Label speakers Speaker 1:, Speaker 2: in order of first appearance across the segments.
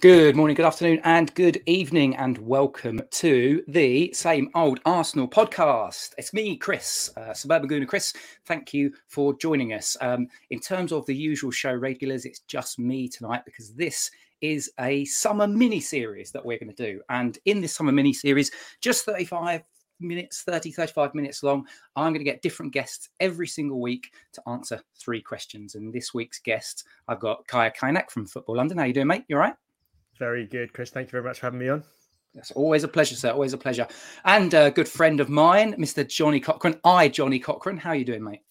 Speaker 1: Good morning, good afternoon, and good evening, and welcome to the same old Arsenal podcast. It's me, Chris, uh, Suburban Gooner Chris. Thank you for joining us. Um, in terms of the usual show regulars, it's just me tonight because this is a summer mini series that we're going to do. And in this summer mini series, just 35 minutes, 30, 35 minutes long, I'm going to get different guests every single week to answer three questions. And this week's guest, I've got Kaya Kaynak from Football London. How you doing, mate? You all right?
Speaker 2: Very good, Chris. Thank you very much for having me on.
Speaker 1: It's always a pleasure, sir. Always a pleasure. And a good friend of mine, Mr. Johnny Cochrane. I, Johnny Cochrane. How are you doing, mate?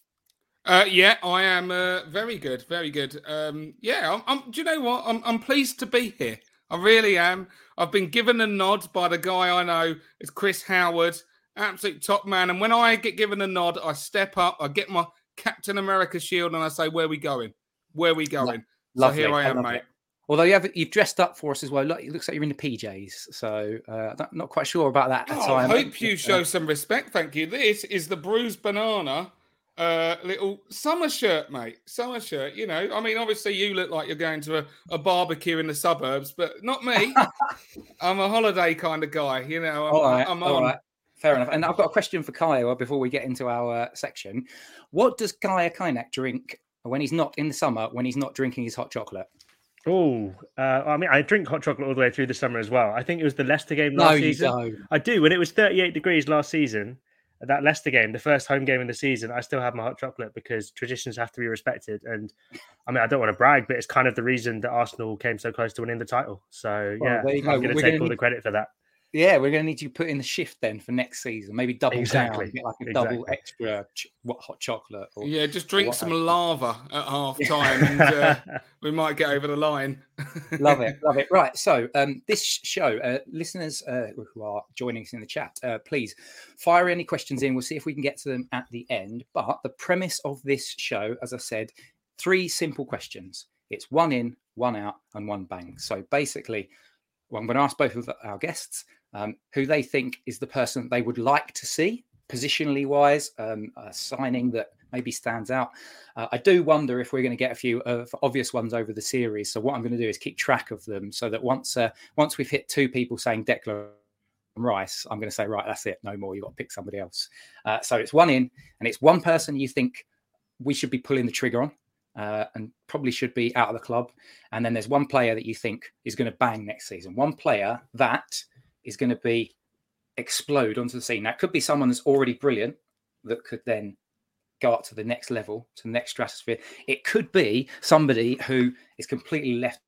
Speaker 3: Uh, yeah, I am uh, very good, very good. Um, yeah, I'm, I'm, do you know what? I'm, I'm pleased to be here. I really am. I've been given a nod by the guy I know. It's Chris Howard, absolute top man. And when I get given a nod, I step up, I get my Captain America shield, and I say, "Where we going? Where we going?"
Speaker 1: Lovely.
Speaker 3: So here I am,
Speaker 1: I
Speaker 3: mate.
Speaker 1: it. Although you have you've dressed up for us as well. Look, it looks like you're in the PJs, so uh, I'm not quite sure about that.
Speaker 3: Oh, I hope you show some respect. Thank you. This is the bruised banana uh, little summer shirt, mate. Summer shirt. You know, I mean, obviously you look like you're going to a, a barbecue in the suburbs, but not me. I'm a holiday kind of guy. You know, I'm,
Speaker 1: all right,
Speaker 3: I'm
Speaker 1: all
Speaker 3: on.
Speaker 1: right. Fair enough. And I've got a question for Kaya before we get into our uh, section. What does Kaya Kaynak drink when he's not in the summer, when he's not drinking his hot chocolate?
Speaker 2: Oh, uh, I mean, I drink hot chocolate all the way through the summer as well. I think it was the Leicester game last
Speaker 1: no, you
Speaker 2: season.
Speaker 1: Don't.
Speaker 2: I do. When it was 38 degrees last season, that Leicester game, the first home game of the season, I still have my hot chocolate because traditions have to be respected. And I mean, I don't want to brag, but it's kind of the reason that Arsenal came so close to winning the title. So
Speaker 1: Well,
Speaker 2: yeah. I'm going to take all the credit for that.
Speaker 1: Yeah, we're going to need you to put in the shift then for next season. Maybe double
Speaker 2: Exactly,
Speaker 1: down, get like a double extra ch- what hot chocolate. Or,
Speaker 3: Yeah, just drink some
Speaker 1: have
Speaker 3: lava at half time, and uh, we might get over the line.
Speaker 1: love it, love it. Right, so um, this show, uh, listeners uh, who are joining us in the chat, uh, please fire any questions in. We'll see if we can get to them at the end. But the premise of this show, as I said, three simple questions. It's one in, one out, and one bang. So basically, well, I'm going to ask both of our guests um, who they think is the person they would like to see positionally wise, um, a signing that maybe stands out. Uh, I do wonder if we're going to get a few obvious ones over the series. So what I'm going to do is keep track of them so that once uh, once we've hit two people saying Declan Rice, I'm going to say right, that's it, no more. You've got to pick somebody else. Uh, so it's one in, and it's one person you think we should be pulling the trigger on. Uh, and probably should be out of the club. And then there's one player that you think is going to bang next season. One player that is going to be explode onto the scene. That could be someone that's already brilliant that could then go up to the next level, to the next stratosphere. It could be somebody who is completely left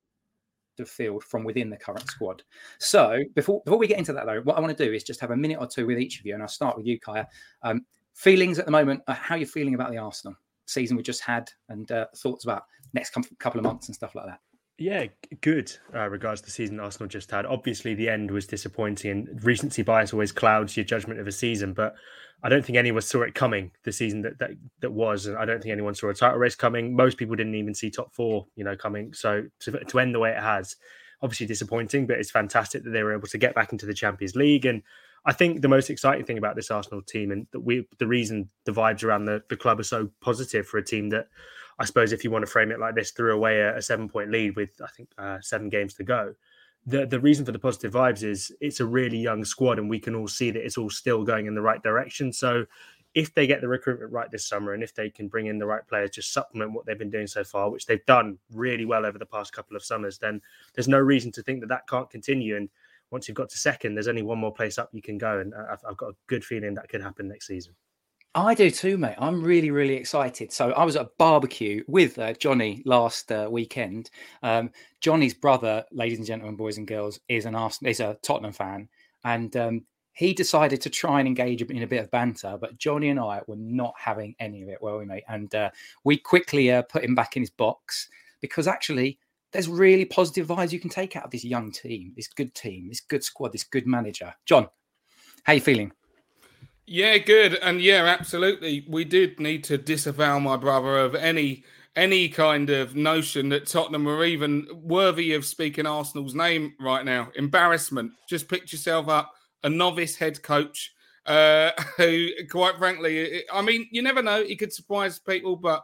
Speaker 1: of field from within the current squad. So before before we get into that though, what I want to do is just have a minute or two with each of you, and I'll start with you, Kaya. Um, feelings at the moment, uh, how you're feeling about the Arsenal season we just had, and uh, thoughts about next couple of months and stuff like that.
Speaker 2: Yeah, good. Uh, regards to the season Arsenal just had. Obviously, the end was disappointing, and recency bias always clouds your judgment of a season. But I don't think anyone saw it coming. The season that that, that was, and I don't think anyone saw a title race coming. Most people didn't even see top four, you know, coming. So to, to end the way it has, obviously disappointing. But it's fantastic that they were able to get back into the Champions League. And I think the most exciting thing about this Arsenal team, and that we, the reason the vibes around the, the club are so positive for a team that I suppose if you want to frame it like this, threw away a, a seven point lead with I think uh, seven games to go. The the reason for the positive vibes is it's a really young squad, and we can all see that it's all still going in the right direction. So if they get the recruitment right this summer and if they can bring in the right players, just supplement what they've been doing so far, which they've done really well over the past couple of summers, then there's no reason to think that that can't continue. And once you've got to second, there's only one more place up you can go. And I've, I've got a good feeling that could happen next season.
Speaker 1: I do too, mate. I'm really, really excited. So I was at a barbecue with uh, Johnny last uh, weekend. Um, Johnny's brother, ladies and gentlemen, boys and girls, is an Arsenal, is a Tottenham fan, and um, he decided to try and engage in a bit of banter. But Johnny and I were not having any of it, were we, mate? And uh, we quickly uh, put him back in his box because actually, there's really positive vibes you can take out of this young team, this good team, this good squad, this good manager. John, how you feeling?
Speaker 3: Yeah, good. And yeah, absolutely. We did need to disavow my brother of any any kind of notion that Tottenham were even worthy of speaking Arsenal's name right now. Embarrassment. Just pick yourself up a novice head coach uh, who, quite frankly, I mean, you never know. He could surprise people, but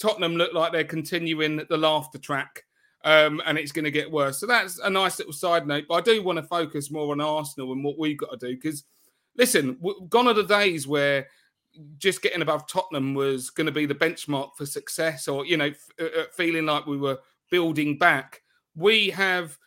Speaker 3: Tottenham look like they're continuing the laughter track. Um, and it's going to get worse. So that's a nice little side note. But I do want to focus more on Arsenal and what we've got to do because listen, gone are the days where just getting above Tottenham was going to be the benchmark for success, or you know, f- uh, uh, feeling like we were building back. We have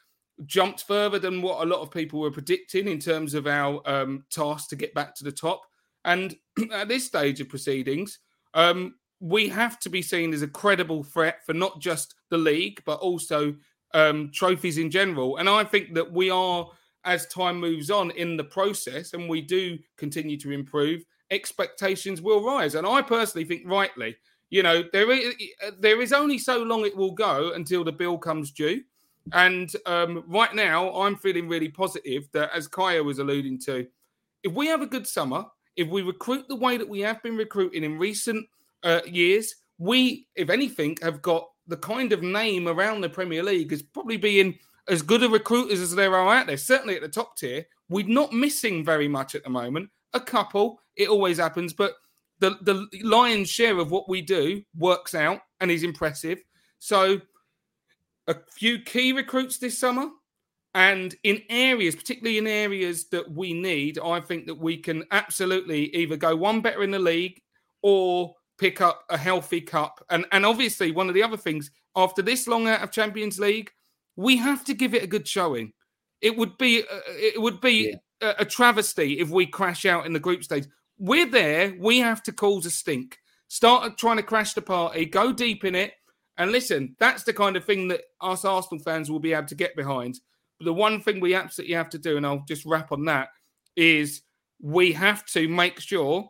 Speaker 3: jumped further than what a lot of people were predicting in terms of our um, task to get back to the top. And at this stage of proceedings, um, we have to be seen as a credible threat for not just the league, but also um, trophies in general. And I think that we are as time moves on in the process and we do continue to improve, expectations will rise. And I personally think rightly, you know, there is there is only so long it will go until the bill comes due. And um, right now, I'm feeling really positive that, as Kaya was alluding to, if we have a good summer, if we recruit the way that we have been recruiting in recent uh, years, we, if anything, have got the kind of name around the Premier League as probably being as good a recruiters as there are out there, certainly at the top tier, we're not missing very much at the moment. A couple, it always happens, but the, the lion's share of what we do works out and is impressive. So, a few key recruits this summer, and in areas, particularly in areas that we need, I think that we can absolutely either go one better in the league or pick up a healthy cup. And and obviously, one of the other things after this long out of Champions League, we have to give it a good showing. It would be uh, it would be yeah. a, a travesty if we crash out in the group stage. We're there. We have to cause a stink. Start trying to crash the party. Go deep in it. And listen, that's the kind of thing that us Arsenal fans will be able to get behind. But the one thing we absolutely have to do, and I'll just wrap on that, is we have to make sure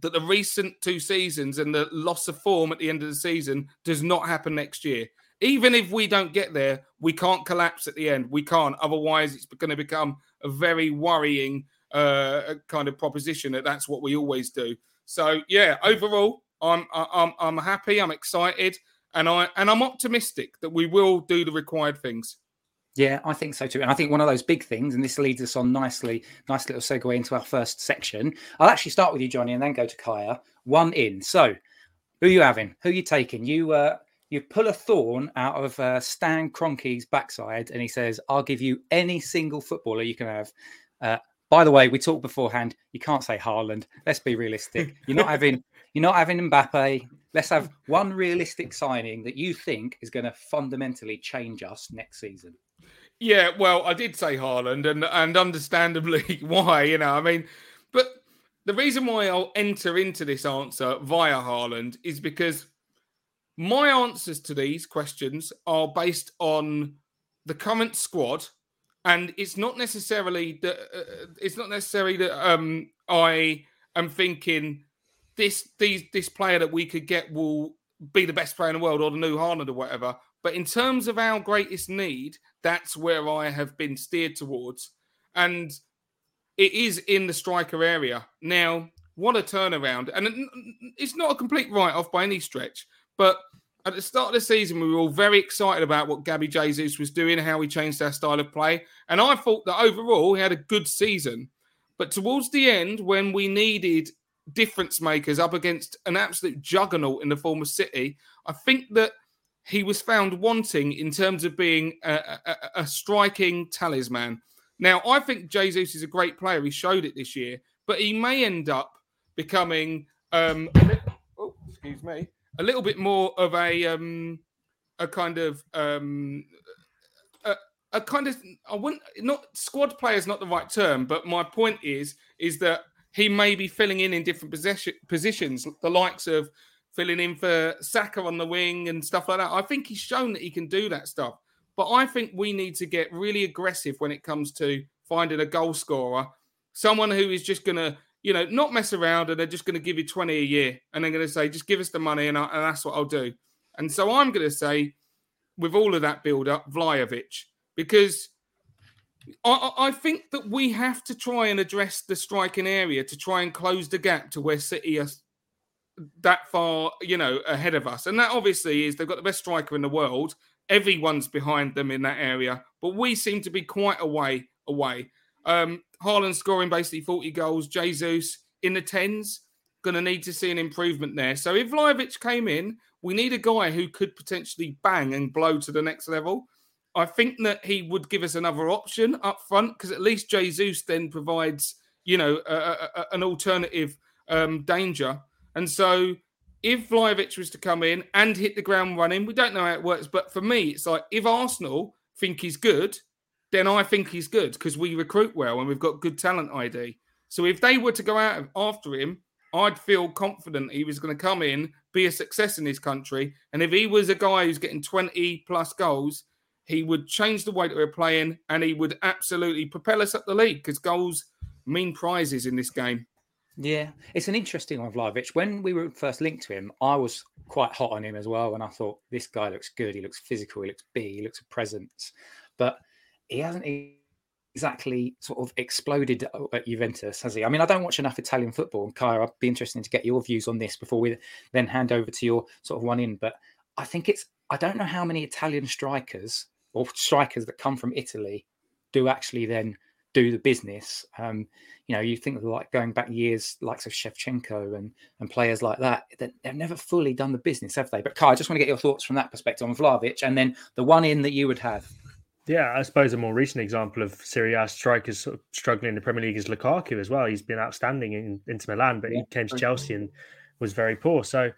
Speaker 3: that the recent two seasons and the loss of form at the end of the season does not happen next year even if we don't get there, we can't collapse at the end. We can't. Otherwise, it's going to become a very worrying uh, kind of proposition that that's what we always do. So yeah, overall, I'm I'm I'm happy. I'm excited, and I and I'm optimistic that we will do the required things.
Speaker 1: Yeah, I think so too. And I think one of those big things, and this leads us on nicely, nice little segue into our first section. I'll actually start with you, Johnny, and then go to Kaya. One in. So, who are you having? Who are you taking? You uh, you pull a thorn out of uh, Stan Kroenke's backside, and he says, "I'll give you any single footballer you can have." Uh, by the way, we talked beforehand. You can't say Haaland. Let's be realistic. You're not having you're not having Mbappe. Let's have one realistic signing that you think is going to fundamentally change us next season.
Speaker 3: Yeah, well, I did say Haaland, and and understandably why. You know, I mean, but the reason why I'll enter into this answer via Haaland is because my answers to these questions are based on the current squad, and it's not necessarily that uh, uh, it's not necessarily that um, I am thinking this these this player that we could get will be the best player in the world or the new Haaland or whatever. But in terms of our greatest need, that's where I have been steered towards, and it is in the striker area now. What a turnaround! And it's not a complete write off by any stretch but at the start of the season, we were all very excited about what Gabby Jesus was doing, how he changed our style of play. And I thought that overall he had a good season. But towards the end, when we needed difference makers up against an absolute juggernaut in the form of City, I think that he was found wanting in terms of being a, a, a striking talisman. Now, I think Jesus is a great player. He showed it this year, but he may end up becoming um, oh, excuse me, a little bit more of a um, a kind of um, a, a kind of I wouldn't not squad player is not the right term, but my point is is that he may be filling in in different possession, positions, the likes of filling in for Saka on the wing and stuff like that. I think he's shown that he can do that stuff. But I think we need to get really aggressive when it comes to finding a goal scorer, someone who is just going to, you know, not mess around and they're just going to give you 20 a year and they're going to say, just give us the money and, I, and that's what I'll do. And so I'm going to say, with all of that build up, Vlahovic, because I, I, think that we have to try and address the striking area to try and close the gap to where City are that far, you know, ahead of us. And that obviously is they've got the best striker in the world. Everyone's behind them in that area, but we seem to be quite a way away. Um, Haaland scoring basically 40 goals, Jesus in the tens, going to need to see an improvement there. So if Vlahovic came in, we need a guy who could potentially bang and blow to the next level. I think that he would give us another option up front because at least Jesus then provides, you know, a, a, a, an alternative um, danger. And so if Vlahovic was to come in and hit the ground running, we don't know how it works, but for me, it's like if Arsenal think he's good, then I think he's good because we recruit well and we've got good talent ID. So if they were to go out after him, I'd feel confident he was going to come in, be a success in his country. And if he was a guy who's getting 20 plus goals, he would change the way that we're playing and he would absolutely propel us up the league because goals mean prizes in this game.
Speaker 1: Yeah, it's an interesting one, Vlahovic. When we were first linked to him, I was quite hot on him as well. And I thought, this guy looks good. He looks physical. He looks big. He looks a presence. But he hasn't exactly sort of exploded at Juventus, has he? I mean, I don't watch enough Italian football. And Kaya, I'd be interested to get your views on this before we then hand over to your sort of one in. But I think it's, I don't know how many Italian strikers or strikers that come from Italy do actually then do the business. Um, you know, you think of like going back years, likes of Shevchenko and and players like that, that they've never fully done the business, have they? But Kai, I just want to get your thoughts from that perspective on Vlahovic, and then the one in that you would have.
Speaker 2: Yeah, I suppose a more recent example of Serie A strikers sort of struggling in the Premier League is Lukaku as well. He's been outstanding in Inter Milan, but yeah, he came to Chelsea and was very poor. So,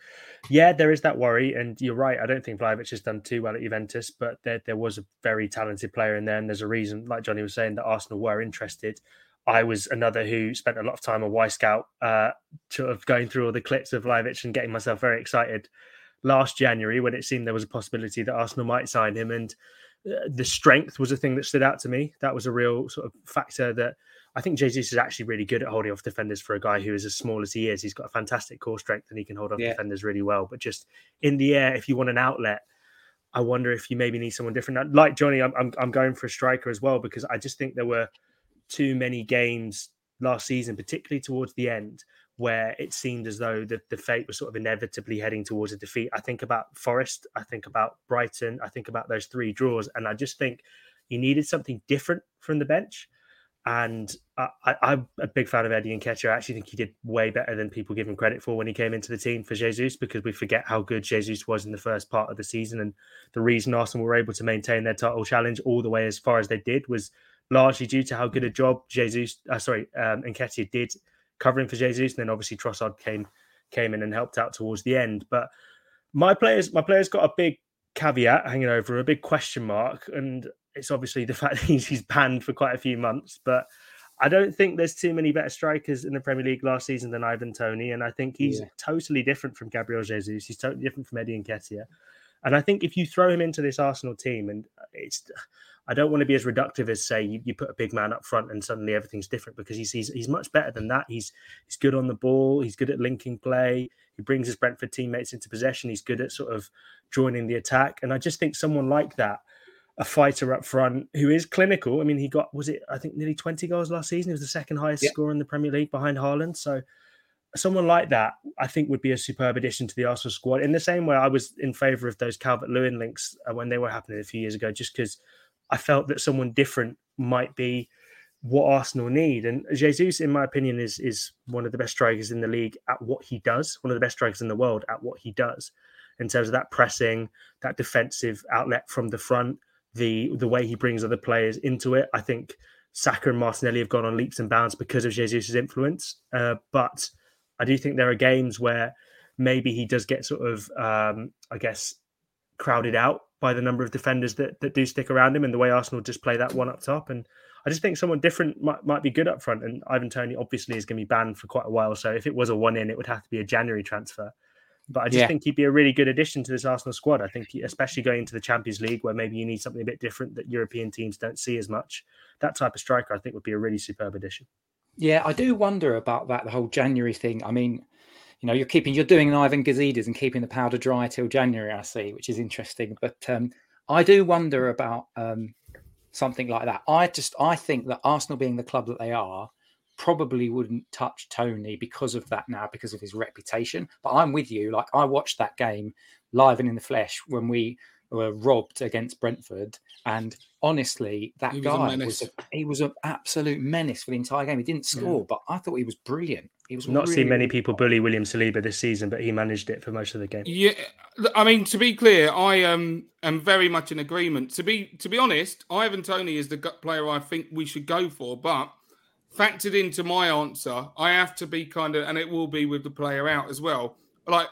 Speaker 2: yeah, there is that worry. And you're right. I don't think Vlahovic has done too well at Juventus, but there, there was a very talented player in there. And there's a reason, like Johnny was saying, that Arsenal were interested. I was another who spent a lot of time on Wyscout, uh, sort of going through all the clips of Vlahovic and getting myself very excited last January when it seemed there was a possibility that Arsenal might sign him. And the strength was a thing that stood out to me. That was a real sort of factor that I think Jesus is actually really good at holding off defenders for a guy who is as small as he is. He's got a fantastic core strength and he can hold off yeah. defenders really well. But just in the air, if you want an outlet, I wonder if you maybe need someone different. Like Johnny, I'm, I'm, I'm going for a striker as well because I just think there were too many games last season, particularly towards the end, where it seemed as though the, the fate was sort of inevitably heading towards a defeat. I think about Forest, I think about Brighton, I think about those three draws, and I just think you needed something different from the bench. And I, am a big fan of Eddie Nketiah. I actually think he did way better than people give him credit for when he came into the team for Jesus, because we forget how good Jesus was in the first part of the season. And the reason Arsenal were able to maintain their title challenge all the way as far as they did was largely due to how good a job Jesus, uh, sorry, um, Nketiah did covering for Jesus. And then obviously Trossard came came in and helped out towards the end. But my players, my players got a big caveat hanging over, a big question mark, and it's obviously the fact that he's banned for quite a few months. But I don't think there's too many better strikers in the Premier League last season than Ivan Tony, and I think he's yeah. totally different from Gabriel Jesus. He's totally different from Eddie Nketiah. And I think if you throw him into this Arsenal team, and uh, it's, I don't want to be as reductive as say you, you put a big man up front and suddenly everything's different because he's, he's he's much better than that. He's he's good on the ball. He's good at linking play. He brings his Brentford teammates into possession. He's good at sort of joining the attack. And I just think someone like that a fighter up front who is clinical. I mean, he got was it I think nearly 20 goals last season. He was the second highest yeah. scorer in the Premier League behind Haaland. So someone like that, I think, would be a superb addition to the Arsenal squad. In the same way, I was in favour of those Calvert Lewin links uh, when they were happening a few years ago, just because I felt that someone different might be what Arsenal need. And Jesus, in my opinion, is is one of the best strikers in the league at what he does. One of the best strikers in the world at what he does, in terms of that pressing, that defensive outlet from the front the the way he brings other players into it. I think Saka and Martinelli have gone on leaps and bounds because of Jesus' influence. Uh, but I do think there are games where maybe he does get sort of, um, I guess, crowded out by the number of defenders that, that do stick around him and the way Arsenal just play that one up top. And I just think someone different might, might be good up front. And Ivan Tony obviously is going to be banned for quite a while. So if it was a one in, it would have to be a January transfer. But I just yeah. think he'd be a really good addition to this Arsenal squad. I think, he, especially going into the Champions League, where maybe you need something a bit different that European teams don't see as much. That type of striker, I think, would be a really superb addition.
Speaker 1: Yeah, I do wonder about that, the whole January thing. I mean, you know, you're keeping, you're doing an Ivan Gazidis and keeping the powder dry till January, I see, which is interesting. But um, I do wonder about um, something like that. I just, I think that Arsenal being the club that they are, probably wouldn't touch Tony because of that now, because of his reputation. But I'm with you. Like I watched that game live and in the flesh when we were robbed against Brentford, and honestly, that he guy was a, he was an absolute menace for the entire game. He didn't score, yeah. but I thought he was brilliant. He was
Speaker 2: not
Speaker 1: really,
Speaker 2: seen many people bully William Saliba this season, but he managed it for most of the game.
Speaker 3: Yeah, I mean to be clear, I um, am very much in agreement. To be to be honest, Ivan Tony is the player I think we should go for, but factored into my answer, I have to be kind of, and it will be with the player out as well. Like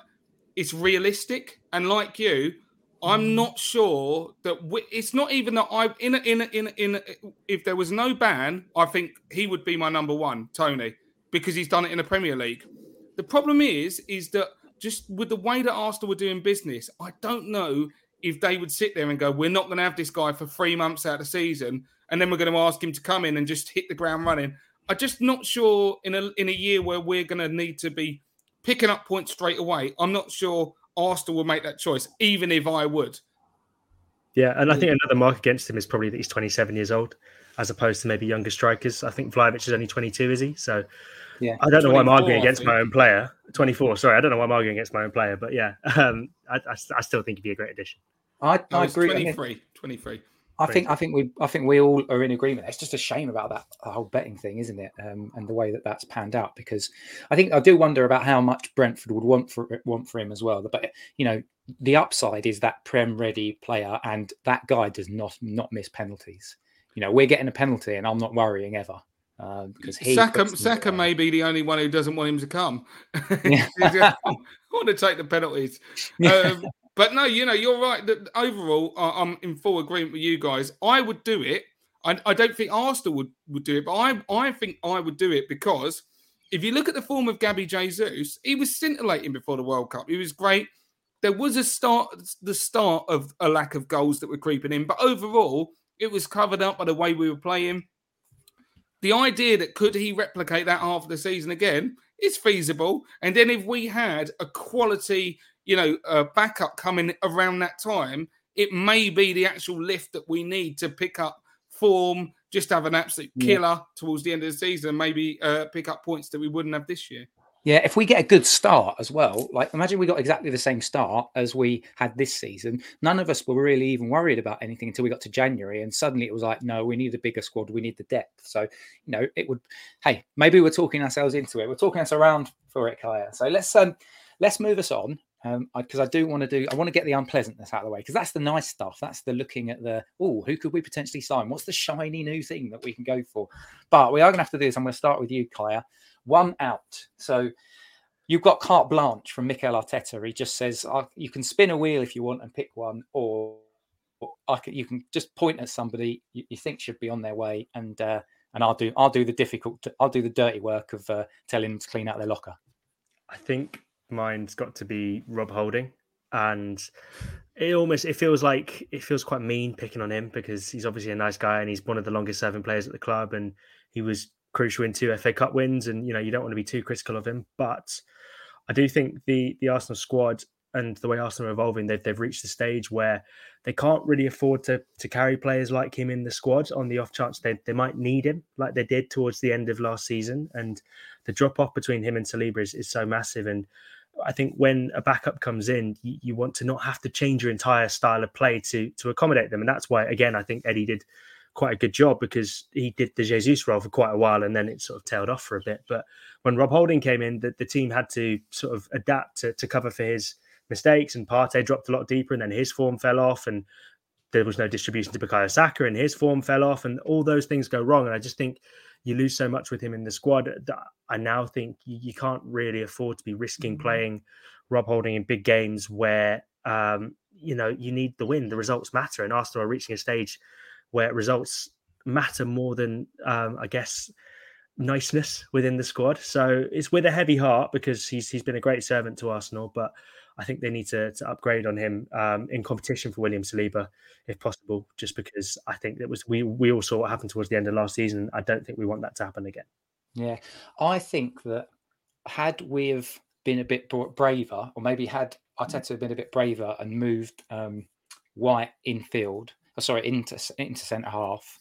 Speaker 3: it's realistic, and like you, I'm mm. not sure that we, it's not even that I in a, in a, in a, in a, if there was no ban, I think he would be my number one, Tony, because he's done it in the Premier League. The problem is, is that just with the way that Arsenal were doing business, I don't know if they would sit there and go, "We're not going to have this guy for three months out of the season, and then we're going to ask him to come in and just hit the ground running." I'm just not sure in a in a year where we're going to need to be picking up points straight away. I'm not sure Arsenal will make that choice, even if I would.
Speaker 2: Yeah, and I think another mark against him is probably that he's 27 years old, as opposed to maybe younger strikers. I think Vlahovic is only 22, is he? So, yeah, I don't know why I'm arguing against my own player. 24, sorry, I don't know why I'm arguing against my own player, but yeah, um, I, I, I, still think he'd be a great addition.
Speaker 1: I, I agree.
Speaker 3: 23, 23.
Speaker 1: I think I think we I think we all are in agreement. It's just a shame about that whole betting thing, isn't it? Um, and the way that that's panned out because I think I do wonder about how much Brentford would want for want for him as well. But you know, the upside is that prem ready player, and that guy does not not miss penalties. You know, we're getting a penalty, and I'm not worrying ever. Uh, because he
Speaker 3: Saka, Saka may be the only one who doesn't want him to come. Yeah. I want to take the penalties. Um, but no, you know, you're right. That overall, I'm in full agreement with you guys. I would do it. I, I don't think Arsenal would, would do it, but I I think I would do it because if you look at the form of Gabby Jesus, he was scintillating before the World Cup. He was great. There was a start, the start of a lack of goals that were creeping in, but overall, it was covered up by the way we were playing. The idea that could he replicate that half of the season again is feasible. And then if we had a quality you know, a backup coming around that time, it may be the actual lift that we need to pick up form, just have an absolute killer yeah. towards the end of the season, maybe uh, pick up points that we wouldn't have this year.
Speaker 1: Yeah, if we get a good start as well, like imagine we got exactly the same start as we had this season. None of us were really even worried about anything until we got to January, and suddenly it was like, no, we need a bigger squad, we need the depth. So, you know, it would. Hey, maybe we're talking ourselves into it. We're talking us around for it, Kaya. So let's um let's move us on because um, I, I, do want to do, I want to get the unpleasantness out of the way because that's the nice stuff. That's the looking at the, oh, who could we potentially sign? What's the shiny new thing that we can go for? But we are going to have to do this. I'm going to start with you, Kaya. One out. So you've got carte blanche from Mikel Arteta. He just says you can spin a wheel if you want and pick one, or, or can, you can just point at somebody you, you, think should be on their way, and uh, and I'll do I'll do the difficult, I'll do the dirty work of uh, telling them to clean out their locker.
Speaker 2: I think mine's got to be Rob Holding, and it almost it feels like it feels quite mean picking on him because he's obviously a nice guy and he's one of the longest serving players at the club, and he was crucial in two FA Cup wins, and you know you don't want to be too critical of him, but I do think the the Arsenal squad and the way Arsenal are evolving, they've they've reached the stage where they can't really afford to to carry players like him in the squad on the off chance they, they might need him like they did towards the end of last season. And the drop off between him and Saliba is, is so massive. And I think when a backup comes in, you, you, want to not have to change your entire style of play to to accommodate them, and that's why again I think Eddie did quite a good job because he did the Jesus role for quite a while, and then it sort of tailed off for a bit. But when Rob Holding came in, the, the team had to sort of adapt to, to cover for his mistakes, and Partey dropped a lot deeper, and then his form fell off, and there was no distribution to Bukayo Saka, and his form fell off, and all those things go wrong. And I just think you lose so much with him in the squad. That I now think you, can't really afford to be risking mm-hmm. playing Rob Holding in big games where um, you know you need the win. The results matter, and Arsenal are reaching a stage where results matter more than um, I guess niceness within the squad. So it's with a heavy heart because he's he's been a great servant to Arsenal, but I think they need to, to upgrade on him um, in competition for William Saliba, if possible. Just because I think that was we we all saw what happened towards the end of last season. I don't think we want that to happen again.
Speaker 1: Yeah, I think that had we have been a bit braver, or maybe had Arteta have been a bit braver and moved um, White in field, or uh, sorry, into into centre half,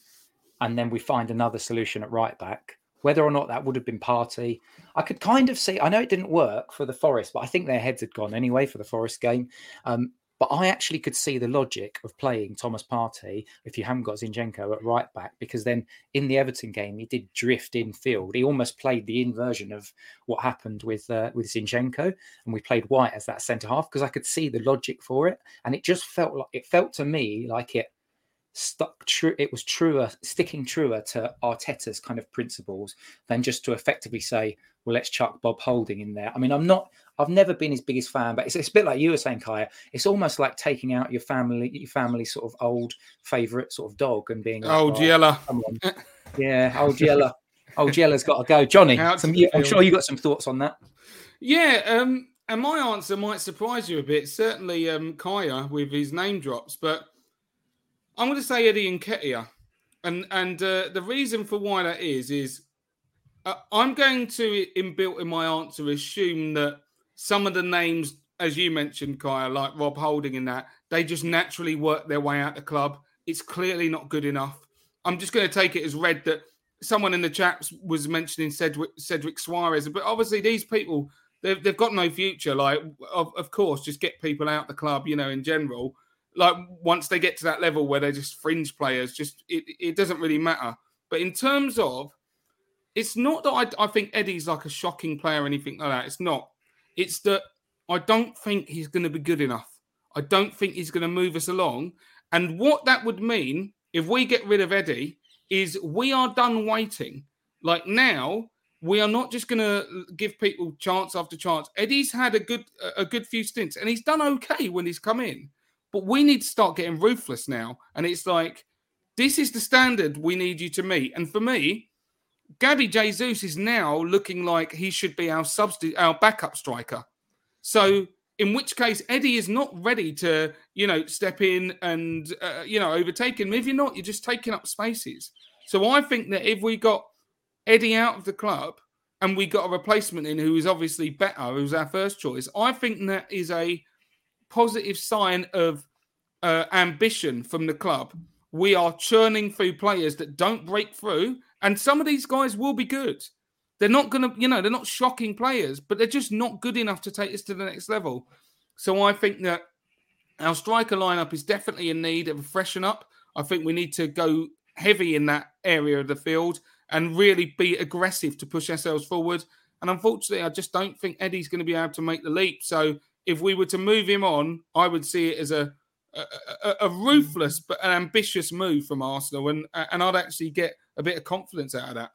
Speaker 1: and then we find another solution at right back whether or not that would have been Partey, I could kind of see. I know it didn't work for the Forest, but I think their heads had gone anyway for the Forest game. Um, but I actually could see the logic of playing Thomas Partey if you haven't got Zinchenko at right back, because then in the Everton game he did drift in field. He almost played the inversion of what happened with uh, with Zinchenko, and we played White as that centre half because I could see the logic for it, and it just felt like it felt to me like it stuck true it was truer sticking truer to arteta's kind of principles than just to effectively say well let's chuck bob holding in there. I mean i'm not i've never been his biggest fan but it's, it's a bit like you were saying kaya it's almost like taking out your family your family sort of old favorite sort of dog and being like,
Speaker 3: oh Yeller.
Speaker 1: yeah old Yeller. old Yeller's got to go. Johnny some, i'm sure you got some thoughts on that.
Speaker 3: Yeah um and my answer might surprise you a bit certainly um kaya with his name drops but I'm going to say Eddie and Nketiah, and and uh, the reason for why that is is uh, I'm going to inbuilt in my answer assume that some of the names, as you mentioned, Kaya, like Rob Holding and that, they just naturally work their way out the club. It's clearly not good enough. I'm just going to take it as read that someone in the chat was mentioning Cedric, Cedric Soares, but obviously these people they've, they've got no future. Like, of, of course, just get people out the club, you know, in general like once they get to that level where they're just fringe players, just it, it doesn't really matter. But in terms of, it's not that I, I think Eddie's like a shocking player or anything like that. It's not. It's that I don't think he's going to be good enough. I don't think he's going to move us along. And what that would mean if we get rid of Eddie is we are done waiting. Like now, we are not just going to give people chance after chance. Eddie's had a good a good few stints, and he's done okay when he's come in. But we need to start getting ruthless now. And it's like, this is the standard we need you to meet. And for me, Gabby Jesus is now looking like he should be our substitute, our backup striker. So, in which case, Eddie is not ready to, you know, step in and, uh, you know, overtake him. If you're not, you're just taking up spaces. So, I think that if we got Eddie out of the club and we got a replacement in who is obviously better, who's our first choice, I think that is a positive sign of uh, ambition from the club. We are churning through players that don't break through, and some of these guys will be good. They're not going to, you know, they're not shocking players, but they're just not good enough to take us to the next level. So I think that our striker lineup is definitely in need of a freshen up. I think we need to go heavy in that area of the field and really be aggressive to push ourselves forward. And unfortunately, I just don't think Eddie's going to be able to make the leap. So if we were to move him on, I would see it as a a, a, a ruthless but an ambitious move from Arsenal, and and I'd actually get a bit of confidence out of that.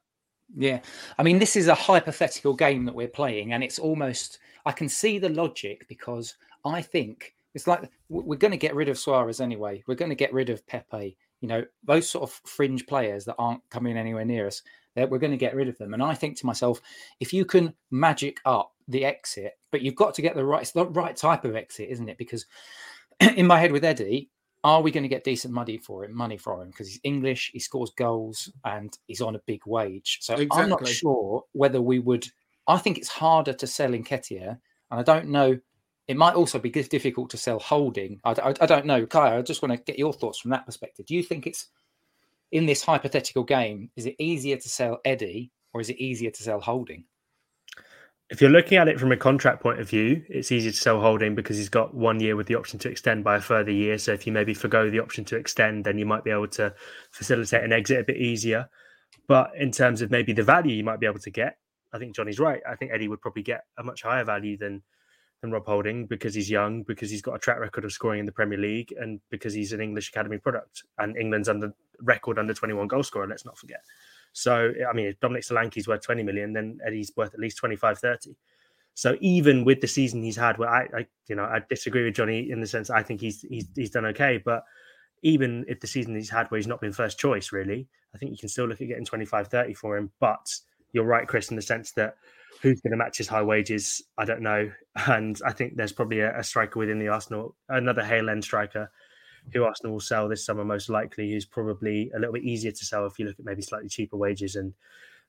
Speaker 1: Yeah, I mean, this is a hypothetical game that we're playing, and it's almost I can see the logic because I think it's like we're going to get rid of Soares anyway. We're going to get rid of Pepe. You know, those sort of fringe players that aren't coming anywhere near us. We're going to get rid of them. And I think to myself, if you can magic up the exit, but you've got to get the right, it's the right type of exit, isn't it? Because in my head with Eddie, are we going to get decent money for him? Money for him because he's English, he scores goals, and he's on a big wage. So exactly. I'm not sure whether we would. I think it's harder to sell Nketiah, and I don't know. It might also be difficult to sell Holding. I, I, I don't know, Kaya. I just want to get your thoughts from that perspective. Do you think it's in this hypothetical game, is it easier to sell Eddie or is it easier to sell Holding?
Speaker 2: If you're looking at it from a contract point of view, it's easy to sell Holding because he's got one year with the option to extend by a further year. So if you maybe forgo the option to extend, then you might be able to facilitate an exit a bit easier. But in terms of maybe the value you might be able to get, I think Johnny's right. I think Eddie would probably get a much higher value than than Rob Holding because he's young, because he's got a track record of scoring in the Premier League, and because he's an English academy product and England's under record under 21 goal scorer. Let's not forget. So I mean, if Dominic Solanke's worth 20 million, then Eddie's worth at least 25, 30. So even with the season he's had, where I, I, you know, I disagree with Johnny in the sense I think he's he's he's done okay, but even if the season he's had where he's not been first choice, really, I think you can still look at getting 25, 30 for him. But you're right, Chris, in the sense that who's going to match his high wages, I don't know. And I think there's probably a, a striker within the Arsenal, another Hale End striker who Arsenal will sell this summer, most likely, who's probably a little bit easier to sell if you look at maybe slightly cheaper wages and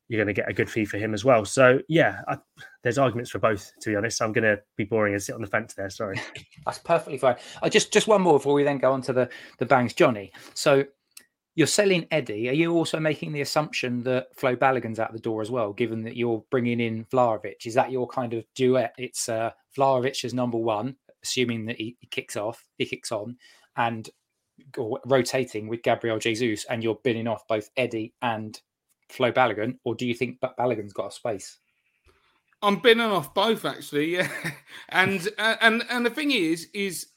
Speaker 2: you're going to get a good fee for him as well. So yeah, I, there's arguments for both. To be honest, I'm going to be boring and sit on the fence there. Sorry,
Speaker 1: that's perfectly fine. I just just one more before we then go on to the the bangs, Johnny. So you're selling Eddie. Are you also making the assumption that Flo Balogun's out the door as well, given that you're bringing in Vlahovic? Is that your kind of duet? It's uh, Vlahovic as number one, assuming that he, he kicks off, he kicks on, and rotating with Gabriel Jesus, and you're binning off both Eddie and Flo Balogun, or do you think Balogun's got a space?
Speaker 3: I'm binning off both actually, yeah. and uh, and and the thing is, is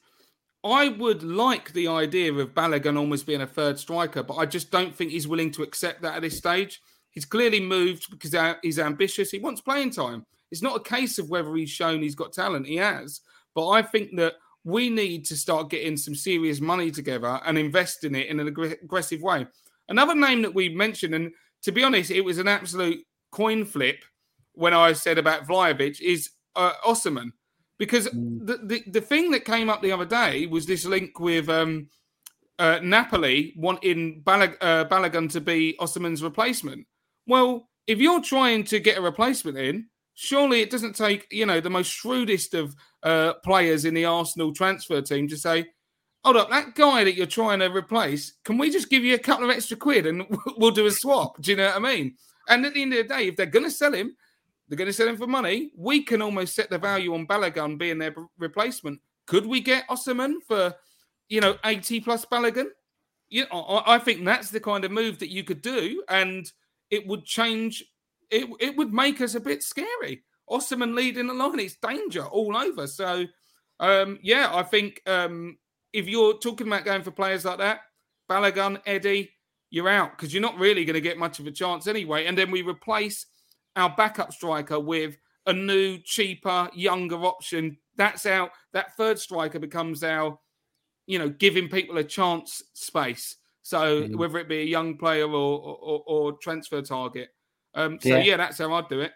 Speaker 3: I would like the idea of Balogun almost being a third striker, but I just don't think he's willing to accept that at this stage. He's clearly moved because uh, he's ambitious. He wants playing time. It's not a case of whether he's shown he's got talent. He has, but I think that we need to start getting some serious money together and invest in it in an aggressive way. Another name that we mentioned, and to be honest, it was an absolute coin flip when I said about Vlahovic is uh, Osimhen. Because mm. the, the, the thing that came up the other day was this link with um, uh, Napoli wanting Balag- uh, Balogun to be Osimhen's replacement. Well, if you're trying to get a replacement in, surely it doesn't take you know the most shrewdest of uh, players in the Arsenal transfer team to say, hold up, that guy that you're trying to replace, can we just give you a couple of extra quid and we'll do a swap? Do you know what I mean? And at the end of the day, if they're going to sell him, they're going to sell him for money. We can almost set the value on Balogun being their replacement. Could we get Osimhen for, you know, 80 plus Balogun? You know, I think that's the kind of move that you could do, and it would change. It, it would make us a bit scary. Osimhen leading the line, it's danger all over. So, um, yeah, I think um, if you're talking about going for players like that, Balogun, Eddie, you're out because you're not really going to get much of a chance anyway. And then we replace our backup striker with a new, cheaper, younger option. That's our that third striker becomes our, you know, giving people a chance space. So mm-hmm. whether it be a young player or or, or transfer target. Um, so yeah. yeah, that's how I'd do it.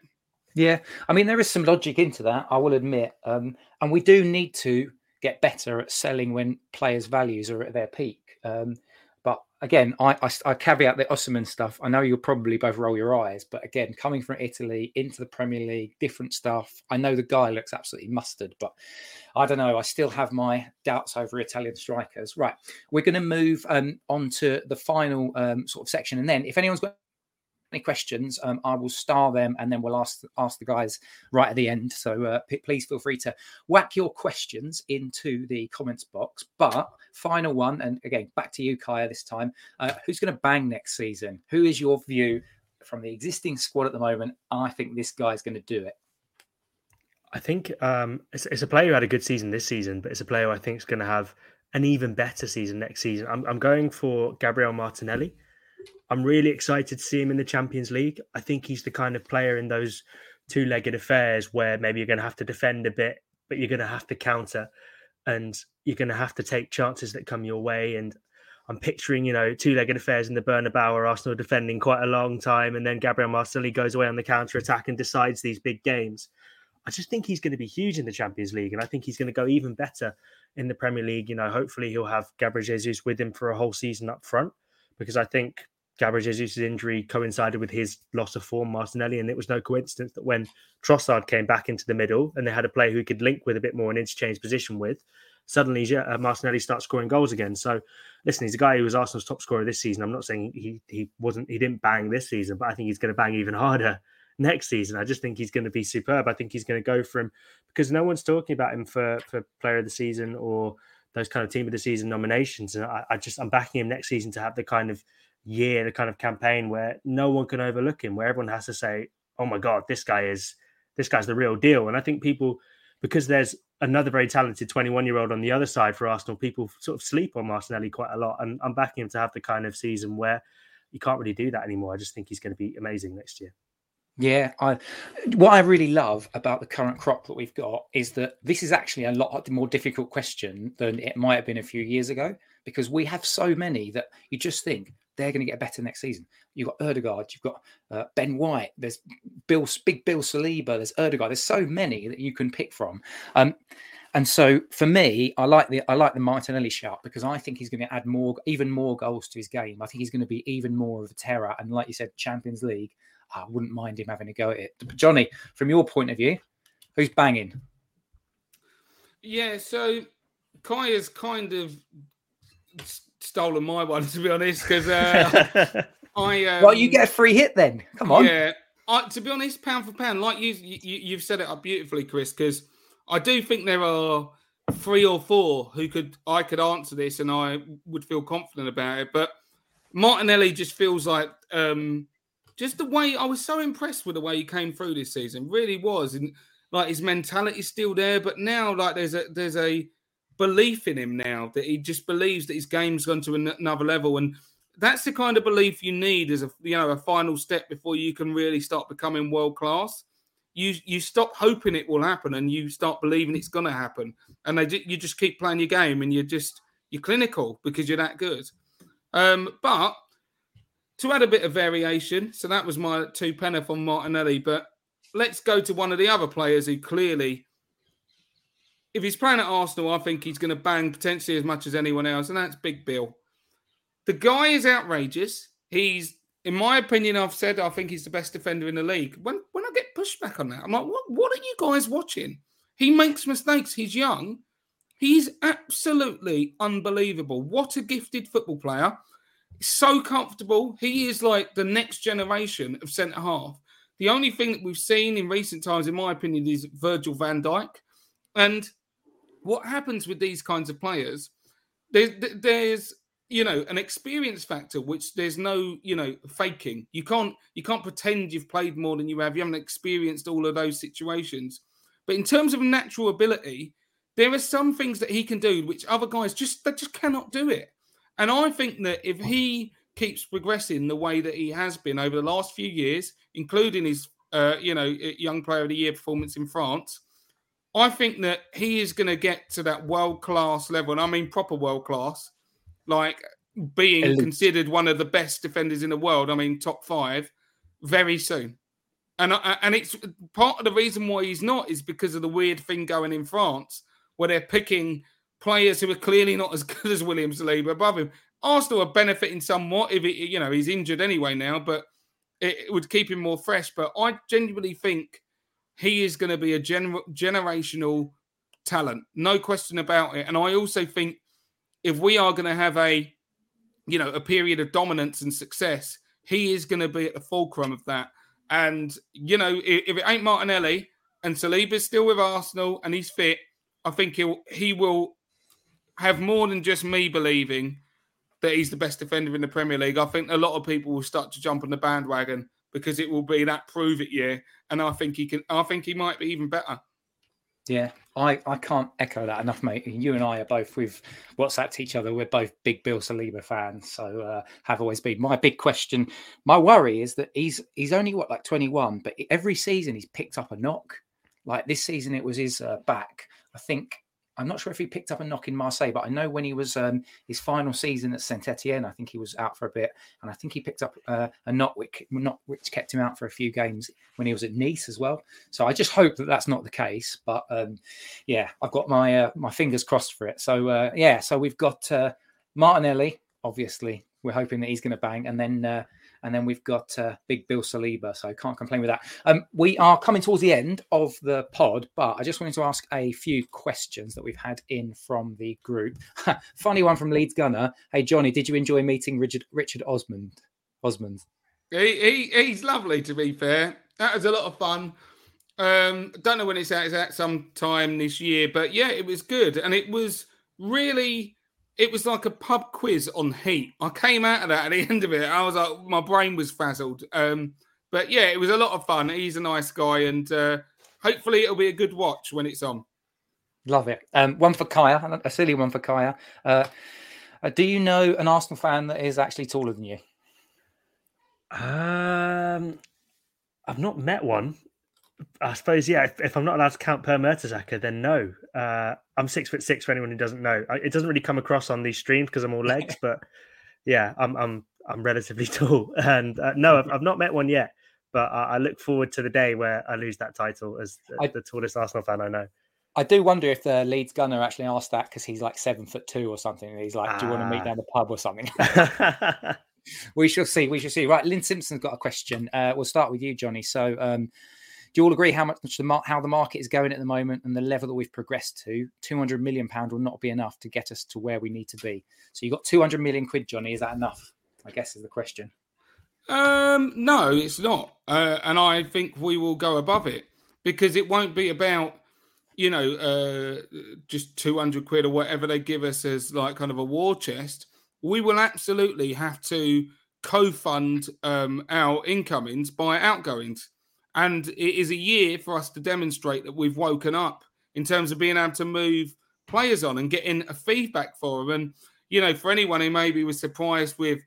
Speaker 1: Yeah, I mean there is some logic into that. I will admit, um, and we do need to get better at selling when players' values are at their peak. Um, but again, I, I, I, caveat the Osimhen stuff. I know you'll probably both roll your eyes, but again, coming from Italy into the Premier League, different stuff. I know the guy looks absolutely mustard, but I don't know. I still have my doubts over Italian strikers. Right, we're going to move um, on to the final um, sort of section, and then if anyone's got any questions, um, I will star them and then we'll ask ask the guys right at the end. So uh, p- please feel free to whack your questions into the comments box. But final one, and again, back to you, Kaya, this time. Uh, who's going to bang next season? Who is your view from the existing squad at the moment? I think this guy's going to do it.
Speaker 2: I think um, it's, it's, a player who had a good season this season, but it's a player I think is going to have an even better season next season. I'm, I'm going for Gabriel Martinelli. I'm really excited to see him in the Champions League. I think he's the kind of player in those two legged affairs where maybe you're going to have to defend a bit, but you're going to have to counter and you're going to have to take chances that come your way. And I'm picturing, you know, two legged affairs in the Bernabeu where Arsenal defending quite a long time and then Gabriel Martinelli goes away on the counter attack and decides these big games. I just think he's going to be huge in the Champions League, and I think he's going to go even better in the Premier League. You know, hopefully he'll have Gabriel Jesus with him for a whole season up front, because I think Gabriel Jesus' injury coincided with his loss of form, Martinelli, and it was no coincidence that when Trossard came back into the middle and they had a player who could link with a bit more and interchange position with, suddenly uh, Martinelli starts scoring goals again. So, listen, he's a guy who was Arsenal's top scorer this season. I'm not saying he he wasn't he didn't bang this season, but I think he's going to bang even harder next season. I just think he's going to be superb. I think he's going to go from because no one's talking about him for for player of the season or those kind of team of the season nominations, and I, I just I'm backing him next season to have the kind of year, the kind of campaign where no one can overlook him, where everyone has to say, "Oh my God, this guy is this guy's the real deal." And I think people, because there's another very talented 21 year old on the other side for Arsenal. People sort of sleep on Martinelli quite a lot, and I'm backing him to have the kind of season where you can't really do that anymore. I just think he's going to be amazing next year.
Speaker 1: Yeah, I what I really love about the current crop that we've got is that this is actually a lot more difficult question than it might have been a few years ago because we have so many that you just think they're going to get better next season. You've got Odegaard, you've got uh, Ben White, there's Bill, big Bill Saliba, there's Odegaard. There's so many that you can pick from. Um, and so for me, I like the I like the Martinelli shot because I think he's going to add more, even more goals to his game. I think he's going to be even more of a terror. And like you said, Champions League, I wouldn't mind him having a go at it. But Johnny, from your point of view, who's banging?
Speaker 3: Yeah, so Kai has kind of stolen my one to be honest, because uh, I. Um,
Speaker 1: well, you get a free hit then. Come on.
Speaker 3: Yeah, I, to be honest, pound for pound, like you, you you've said it up beautifully, Chris. Because I do think there are three or four who could I could answer this, and I would feel confident about it. But Martinelli just feels like um, just the way I was so impressed with the way he came through this season. Really was, and like his mentality's still there. But now, like there's a there's a belief in him now that he just believes that his game's gone to another level, and that's the kind of belief you need as a you know a final step before you can really start becoming world class. You you stop hoping it will happen and you start believing it's going to happen, and they you just keep playing your game and you're just you're clinical because you're that good. Um, but to add a bit of variation, so that was my two penner from Martinelli. But let's go to one of the other players who clearly, if he's playing at Arsenal, I think he's going to bang potentially as much as anyone else, and that's Big Bill. The guy is outrageous. He's, in my opinion, I've said I think he's the best defender in the league. When when I get pushback on that, I'm like, what, what are you guys watching? He makes mistakes. He's young. He's absolutely unbelievable. What a gifted football player so comfortable. He is like the next generation of centre half. The only thing that we've seen in recent times, in my opinion, is Virgil van Dijk. And what happens with these kinds of players, there's, you know an experience factor which there's no you know faking. You can't you can't pretend you've played more than you have. You haven't experienced all of those situations. But in terms of natural ability there are some things that he can do which other guys just they just cannot do it. And I think that if he keeps progressing the way that he has been over the last few years, including his, uh, you know, young player of the year performance in France, I think that he is going to get to that world class level. And I mean, proper world class, like being Elite. considered one of the best defenders in the world. I mean, top five very soon. And, and it's part of the reason why he's not is because of the weird thing going in France where they're picking players who are clearly not as good as William Saliba above him. Arsenal are benefiting somewhat if it, you know he's injured anyway now, but it would keep him more fresh. But I genuinely think he is going to be a gener- generational talent, no question about it. And I also think if we are going to have a you know a period of dominance and success, he is going to be at the fulcrum of that. And you know if, it ain't Martinelli and Saliba's still with Arsenal and he's fit, I think he'll he will have more than just me believing that he's the best defender in the Premier League. I think a lot of people will start to jump on the bandwagon because it will be that prove it year, and I think he can. I think he might be even better.
Speaker 1: Yeah, I, I can't echo that enough, mate. You and I are both we've WhatsApped each other. We're both big Bill Saliba fans, so uh, have always been. My big question, my worry is that he's he's only what like twenty one, but every season he's picked up a knock. Like this season, it was his uh, back. I think I'm not sure if he picked up a knock in Marseille, but I know when he was um, his final season at Saint Etienne, I think he was out for a bit, and I think he picked up uh, a knock which, knock which kept him out for a few games when he was at Nice as well. So I just hope that that's not the case. But um, yeah, I've got my uh, my fingers crossed for it. So uh, yeah, so we've got uh, Martinelli, obviously. We're hoping that he's going to bang, and then uh, and then we've got uh, Big Bill Saliba, so I can't complain with that. Um, we are coming towards the end of the pod, but I just wanted to ask a few questions that we've had in from the group. Funny one from Leeds Gunner. Hey Johnny, did you enjoy meeting Richard Richard Osman? Osman.
Speaker 3: He, he he's lovely to be fair. That was a lot of fun. Um, don't know when it's out. It's out sometime this year, but yeah, it was good, and it was really it was like a pub quiz on heat. I came out of that at the end of it. I was like, my brain was frazzled. Um, but yeah, it was a lot of fun. He's a nice guy, and uh, hopefully it'll be a good watch when it's on.
Speaker 1: Love it. Um, one for Kaya, a silly one for Kaya. Uh, uh, do you know an Arsenal fan that is actually taller than you?
Speaker 2: Um, I've not met one. I suppose, yeah. If, if I'm not allowed to count Per Mertesacker, then no. Uh, I'm six foot six. For anyone who doesn't know, it doesn't really come across on these streams because I'm all legs. but yeah, I'm I'm I'm relatively tall, and uh, no, I've, I've, not met one yet. But I look forward to the day where I lose that title as the, I, the tallest Arsenal fan I know.
Speaker 1: I do wonder if the Leeds gunner actually asked that because he's like seven foot two or something. and he's like, "Do you want to meet ah. down the pub or something?" we shall see. We shall see. Right, Lynn Simpson's got a question. Uh, we'll start with you, Johnny. So, um, do you all agree how much the how the market is going at the moment and the level that we've progressed to? Two hundred million pound will not be enough to get us to where we need to be. So, you got two hundred million quid, Johnny. Is that enough? I guess is the question.
Speaker 3: Um, no, it's not, uh, and I think we will go above it because it won't be about you know, uh, just 200 quid or whatever they give us as like kind of a war chest, we will absolutely have to co fund um, our incomings by outgoings. And it is a year for us to demonstrate that we've woken up in terms of being able to move players on and getting a feedback for them. And, you know, for anyone who maybe was surprised with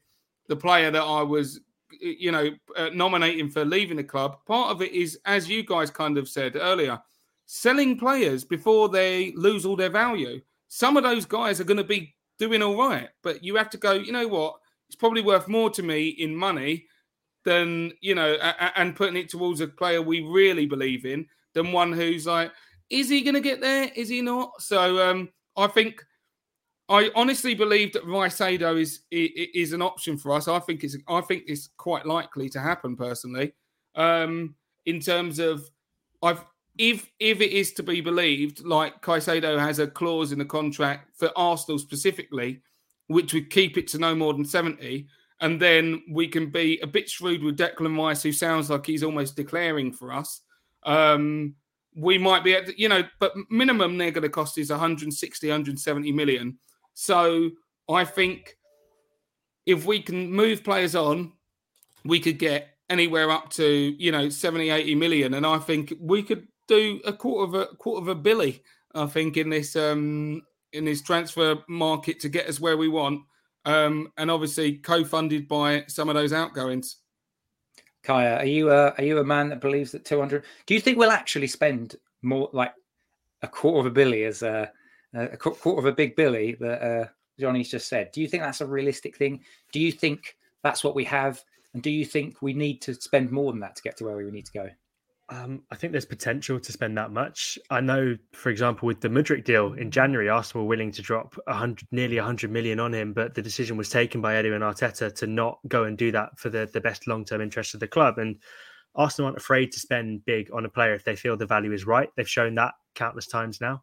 Speaker 3: the player that I was, you know, uh, nominating for leaving the club, part of it is, as you guys kind of said earlier, selling players before they lose all their value. Some of those guys are going to be doing all right, but you have to go, you know what? It's probably worth more to me in money than, you know, and putting it towards a player we really believe in than one who's like, is he going to get there? Is he not? So um, I think. I honestly believe that Caicedo is is an option for us. I think it's I think it's quite likely to happen personally. Um, in terms of I've if if it is to be believed, like Caicedo has a clause in the contract for Arsenal specifically, which would keep it to no more than 70, and then we can be a bit shrewd with Declan Rice, who sounds like he's almost declaring for us. Um, we might be at, you know, but minimum they're going to cost is 160, 170 million. So I think if we can move players on, we could get anywhere up to, you know, 70, 80 million. And I think we could do a quarter of a quarter of a billy, I think, in this um in this transfer market to get us where we want. Um, and obviously co-funded by some of those outgoings.
Speaker 1: Kaya, are you a, are you a man that believes that 200? Do you think we'll actually spend more like a quarter of a billy as a, a quarter of a big billy that uh, Johnny's just said? Do you think that's a realistic thing? Do you think that's what we have? And do you think we need to spend more than that to get to where we need to go?
Speaker 2: Um, I think there's potential to spend that much. I know, for example, with the Mudryk deal in January, Arsenal were willing to drop 100, nearly 100 million on him, but the decision was taken by Edu and Arteta to not go and do that for the, the best long term interest of the club. And Arsenal aren't afraid to spend big on a player if they feel the value is right. They've shown that countless times now,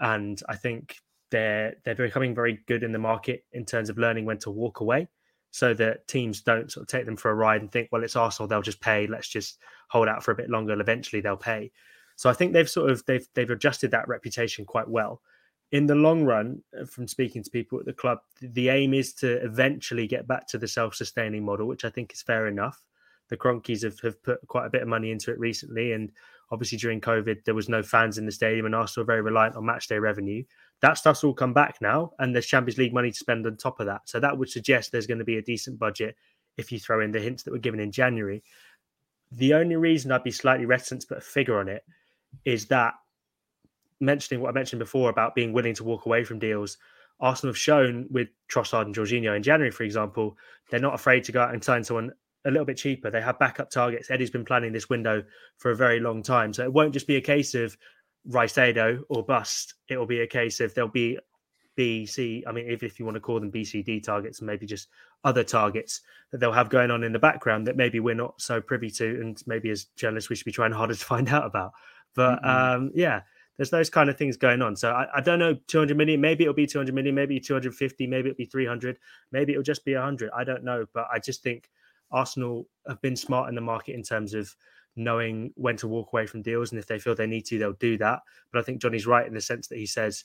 Speaker 2: and I think they're they're becoming very good in the market in terms of learning when to walk away so that teams don't sort of take them for a ride and think, well, it's Arsenal, they'll just pay. Let's just hold out for a bit longer, and eventually they'll pay. So I think they've sort of they've they've adjusted that reputation quite well. In the long run, uh, from speaking to people at the club, the aim is to eventually get back to the self-sustaining model, which I think is fair enough. The Kroenkes have, have put quite a bit of money into it recently, and obviously during COVID there was no fans in the stadium, and Arsenal are very reliant on matchday revenue. That stuff's all come back now, and there's Champions League money to spend on top of that. So that would suggest there's going to be a decent budget if you throw in the hints that were given in January. The only reason I'd be slightly reticent to put a figure on it is that mentioning what I mentioned before about being willing to walk away from deals. Arsenal have shown with Trossard and Jorginho in January, for example, they're not afraid to go out and sign someone a little bit cheaper. They have backup targets. Edu's been planning this window for a very long time. So it won't just be a case of Caicedo or bust, it will be a case of there'll be B, C. I mean, if, if you want to call them BCD targets, maybe just other targets that they'll have going on in the background that maybe we're not so privy to, and maybe as journalists we should be trying harder to find out about. But mm-hmm. um, yeah, there's those kind of things going on. So I, I, don't know, 200 million. Maybe it'll be 200 million. Maybe 250. Maybe it'll be 300. Maybe it'll just be 100. I don't know. But I just think Arsenal have been smart in the market in terms of knowing when to walk away from deals. And if they feel they need to, they'll do that. But I think Johnny's right in the sense that he says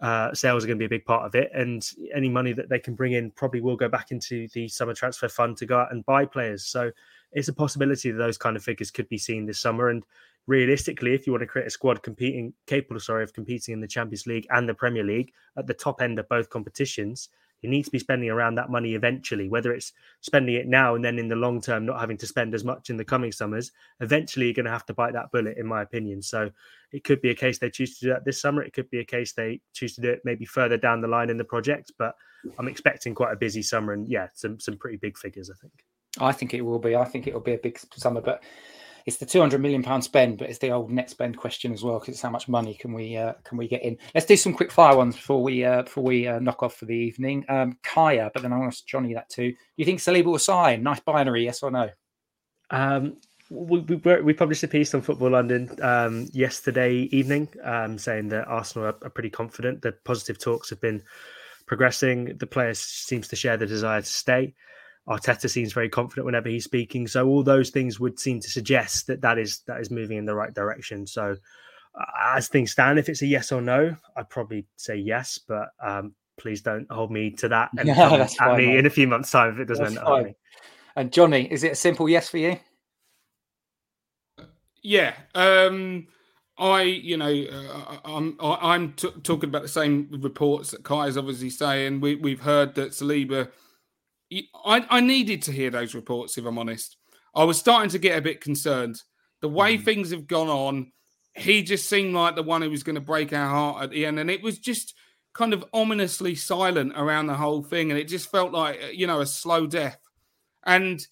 Speaker 2: uh, sales are going to be a big part of it. And any money that they can bring in probably will go back into the summer transfer fund to go out and buy players. So it's a possibility that those kind of figures could be seen this summer. And realistically, if you want to create a squad competing capable, sorry, of competing in the Champions League and the Premier League at the top end of both competitions, you need to be spending around that money eventually, whether it's spending it now and then in the long term, not having to spend as much in the coming summers. Eventually, you're going to have to bite that bullet, in my opinion. So it could be a case they choose to do that this summer. It could be a case they choose to do it maybe further down the line in the project. But I'm expecting quite a busy summer and yeah, some some pretty big figures, I think.
Speaker 1: I think it will be. I think it will be a big summer, but it's the 200 million pound spend, but it's the old net spend question as well because it's how much money can we uh, can we get in? Let's do some quick fire ones before we uh, before we uh, knock off for the evening. Um, Kaya, but then I ask Johnny that too. Do you think Saliba will sign? Nice binary, yes or no?
Speaker 2: Um, we, we, we, published a piece on Football London um, yesterday evening um, saying that Arsenal are, are, pretty confident. The positive talks have been progressing. The player seems to share the desire to stay. Arteta seems very confident whenever he's speaking. So all those things would seem to suggest that that is that is moving in the right direction. So uh, as things stand, if it's a yes or no, I'd probably say yes. But um, please don't hold me to that and no, at fine, me mate. in a few months' time if it doesn't that's end up me.
Speaker 1: And Johnny, is it a simple yes for you?
Speaker 3: Yeah. Um, I, you know, uh, I'm I'm t- talking about the same reports that Kai is obviously saying. We we've heard that Saliba I, I needed to hear those reports, if I'm honest. I was starting to get a bit concerned. The way mm. things have gone on, he just seemed like the one who was going to break our heart at the end. And it was just kind of ominously silent around the whole thing. And it just felt like, uh, you know, a slow death. And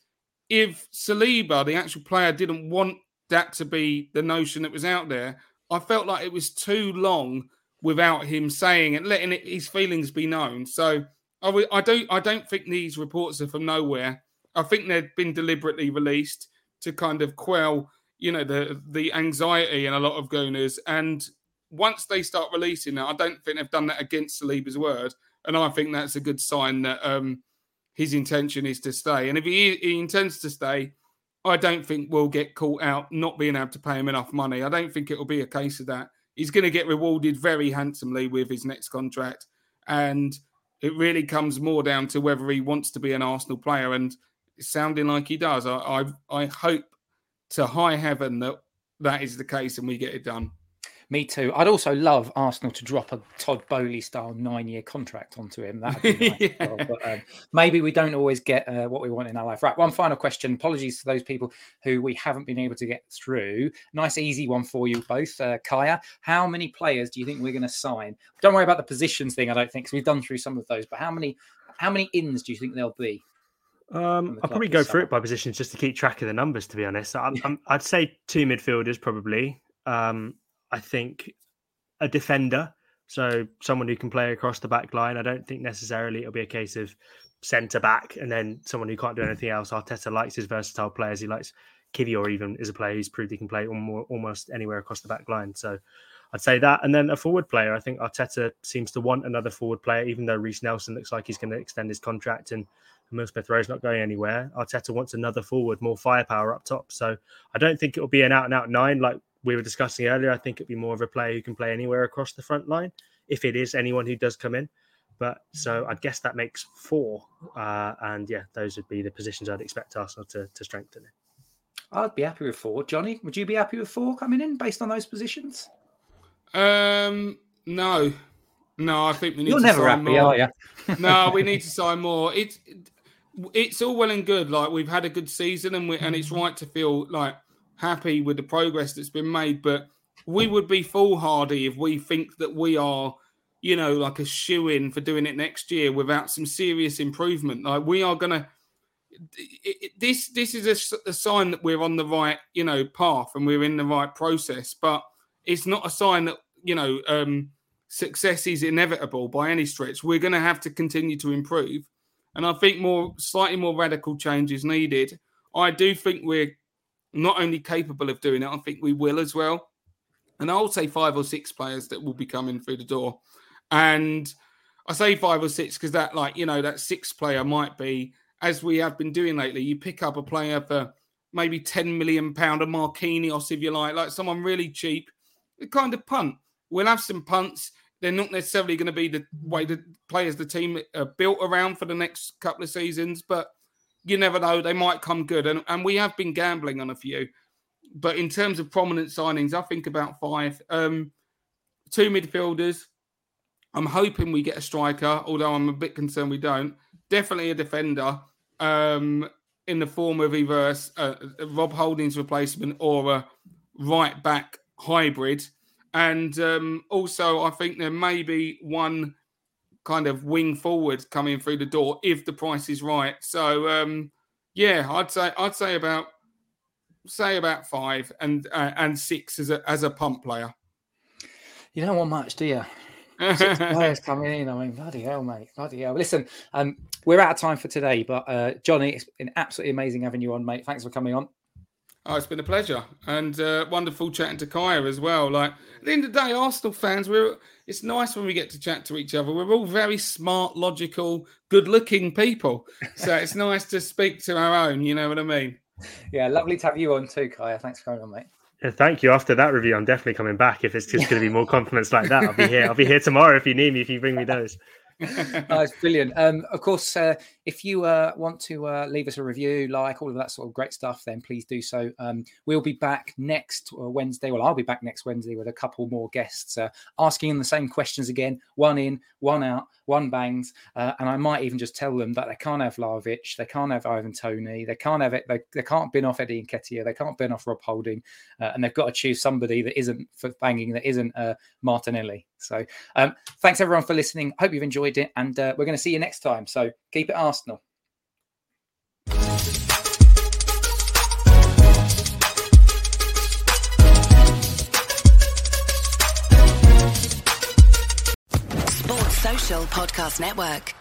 Speaker 3: if Saliba, the actual player, didn't want that to be the notion that was out there, I felt like it was too long without him saying and letting it, his feelings be known. So I, I don't I don't think these reports are from nowhere. I think they've been deliberately released to kind of quell, you know, the the anxiety in a lot of Gunners. And once they start releasing that, I don't think they've done that against Saliba's word. And I think that's a good sign that um, his intention is to stay. And if he, he intends to stay, I don't think we'll get caught out not being able to pay him enough money. I don't think it'll be a case of that. He's going to get rewarded very handsomely with his next contract. And it really comes more down to whether he wants to be an Arsenal player, and sounding like he does. I, I, I hope to high heaven that that is the case and we get it done.
Speaker 1: Me too. I'd also love Arsenal to drop a Todd Boehly style nine year contract onto him. That nice. yeah. well. but, um, maybe we don't always get uh, what we want in our life. Right. One final question. Apologies to those people who we haven't been able to get through. Nice, easy one for you both. Uh, Kaya, how many players do you think we're going to sign? Don't worry about the positions thing, I don't think, because we've done through some of those. But how many how many ins do you think there'll be?
Speaker 2: Um, I'll probably go through it by positions just to keep track of the numbers. To be honest, i would say two midfielders probably. Um, I think a defender, so someone who can play across the back line. I don't think necessarily it'll be a case of centre back and then someone who can't do anything else. Arteta likes his versatile players. He likes Kiwior even is a player who's proved he can play almost anywhere across the back line. So I'd say that. And then a forward player. I think Arteta seems to want another forward player, even though Reiss Nelson looks like he's going to extend his contract and Emile Smith Rowe's not going anywhere. Arteta wants another forward, more firepower up top. So I don't think it'll be an out and out nine like we were discussing earlier, I think it'd be more of a player who can play anywhere across the front line if it is anyone who does come in. But so I guess that makes four. Uh, and yeah, those would be the positions I'd expect Arsenal to, to strengthen in.
Speaker 1: I'd be happy with four. Johnny, would you be happy with four coming in based on those positions?
Speaker 3: Um, no, no. I think we need.
Speaker 1: You're
Speaker 3: to
Speaker 1: never
Speaker 3: sign
Speaker 1: happy,
Speaker 3: more.
Speaker 1: are you?
Speaker 3: no, we need to sign more. It's it's all well and good. Like we've had a good season, and we and it's right to feel like happy with the progress that's been made, but we would be foolhardy if we think that we are, you know, like a shoe in for doing it next year without some serious improvement. Like we are going to. This this is a, a, sign that we're on the right you know path and we're in the right process, but it's not a sign that you know um, success is inevitable by any stretch. We're going to have to continue to improve, and I think more slightly more radical change is needed. I do think we're not only capable of doing it, I think we will as well. And I'll say five or six players that will be coming through the door. And I say five or six because that, like, you know, that sixth player might be, as we have been doing lately, you pick up a player for maybe 10 million pound a Marquinhos, if you like, like someone really cheap. The kind of punt. We'll have some punts. They're not necessarily going to be the way the players the team are built around for the next couple of seasons, but you never know. They might come good. And, and we have been gambling on a few. but in terms of prominent signings, I think about five. Um, two midfielders. I'm hoping we get a striker, although I'm a bit concerned we don't. Definitely a defender um, in the form of either uh, Rob Holding's replacement or a right back hybrid. And um, also, I think there may be one kind of wing forward coming through the door if the price is right. So, um, yeah, I'd say I'd say about say about five and uh, and six as a as a pump player.
Speaker 1: You don't want much, do you? Six players coming in. I mean, bloody hell, mate. Bloody hell. Listen, um, we're out of time for today, but uh, Johnny, it's been absolutely amazing having you on, mate. Thanks for coming on.
Speaker 3: Oh, it's been a pleasure and uh, wonderful chatting to Kaya as well. Like at the end of the day, Arsenal fans, we're it's nice when we get to chat to each other. We're all very smart, logical, good-looking people, so it's nice to speak to our own. You know what I mean?
Speaker 1: Yeah, lovely to have you on too, Kaya. Thanks for coming on, mate.
Speaker 2: Yeah, thank you. After that review, I'm definitely coming back. If it's just going to be more compliments like that, I'll be here. I'll be here tomorrow if you need me. If you bring me those.
Speaker 1: That's brilliant. Um, of course, uh, if you uh, want to uh, leave us a review, like all of that sort of great stuff, then please do so. Um, we'll be back next uh, Wednesday. Well, I'll be back next Wednesday with a couple more guests uh, asking the same questions again one in, one out, one bangs. Uh, and I might even just tell them that they can't have Vlahovic, they can't have Ivan Toney, they can't have it, they, they can't bin off Eddie and Nketiah, they can't bin off Rob Holding, and they've got to choose somebody that isn't for banging, that isn't Martinelli. So um, thanks everyone for listening. Hope you've enjoyed it, and uh, we're going to see you next time. So keep it Arsenal.
Speaker 4: Sports Social Podcast Network.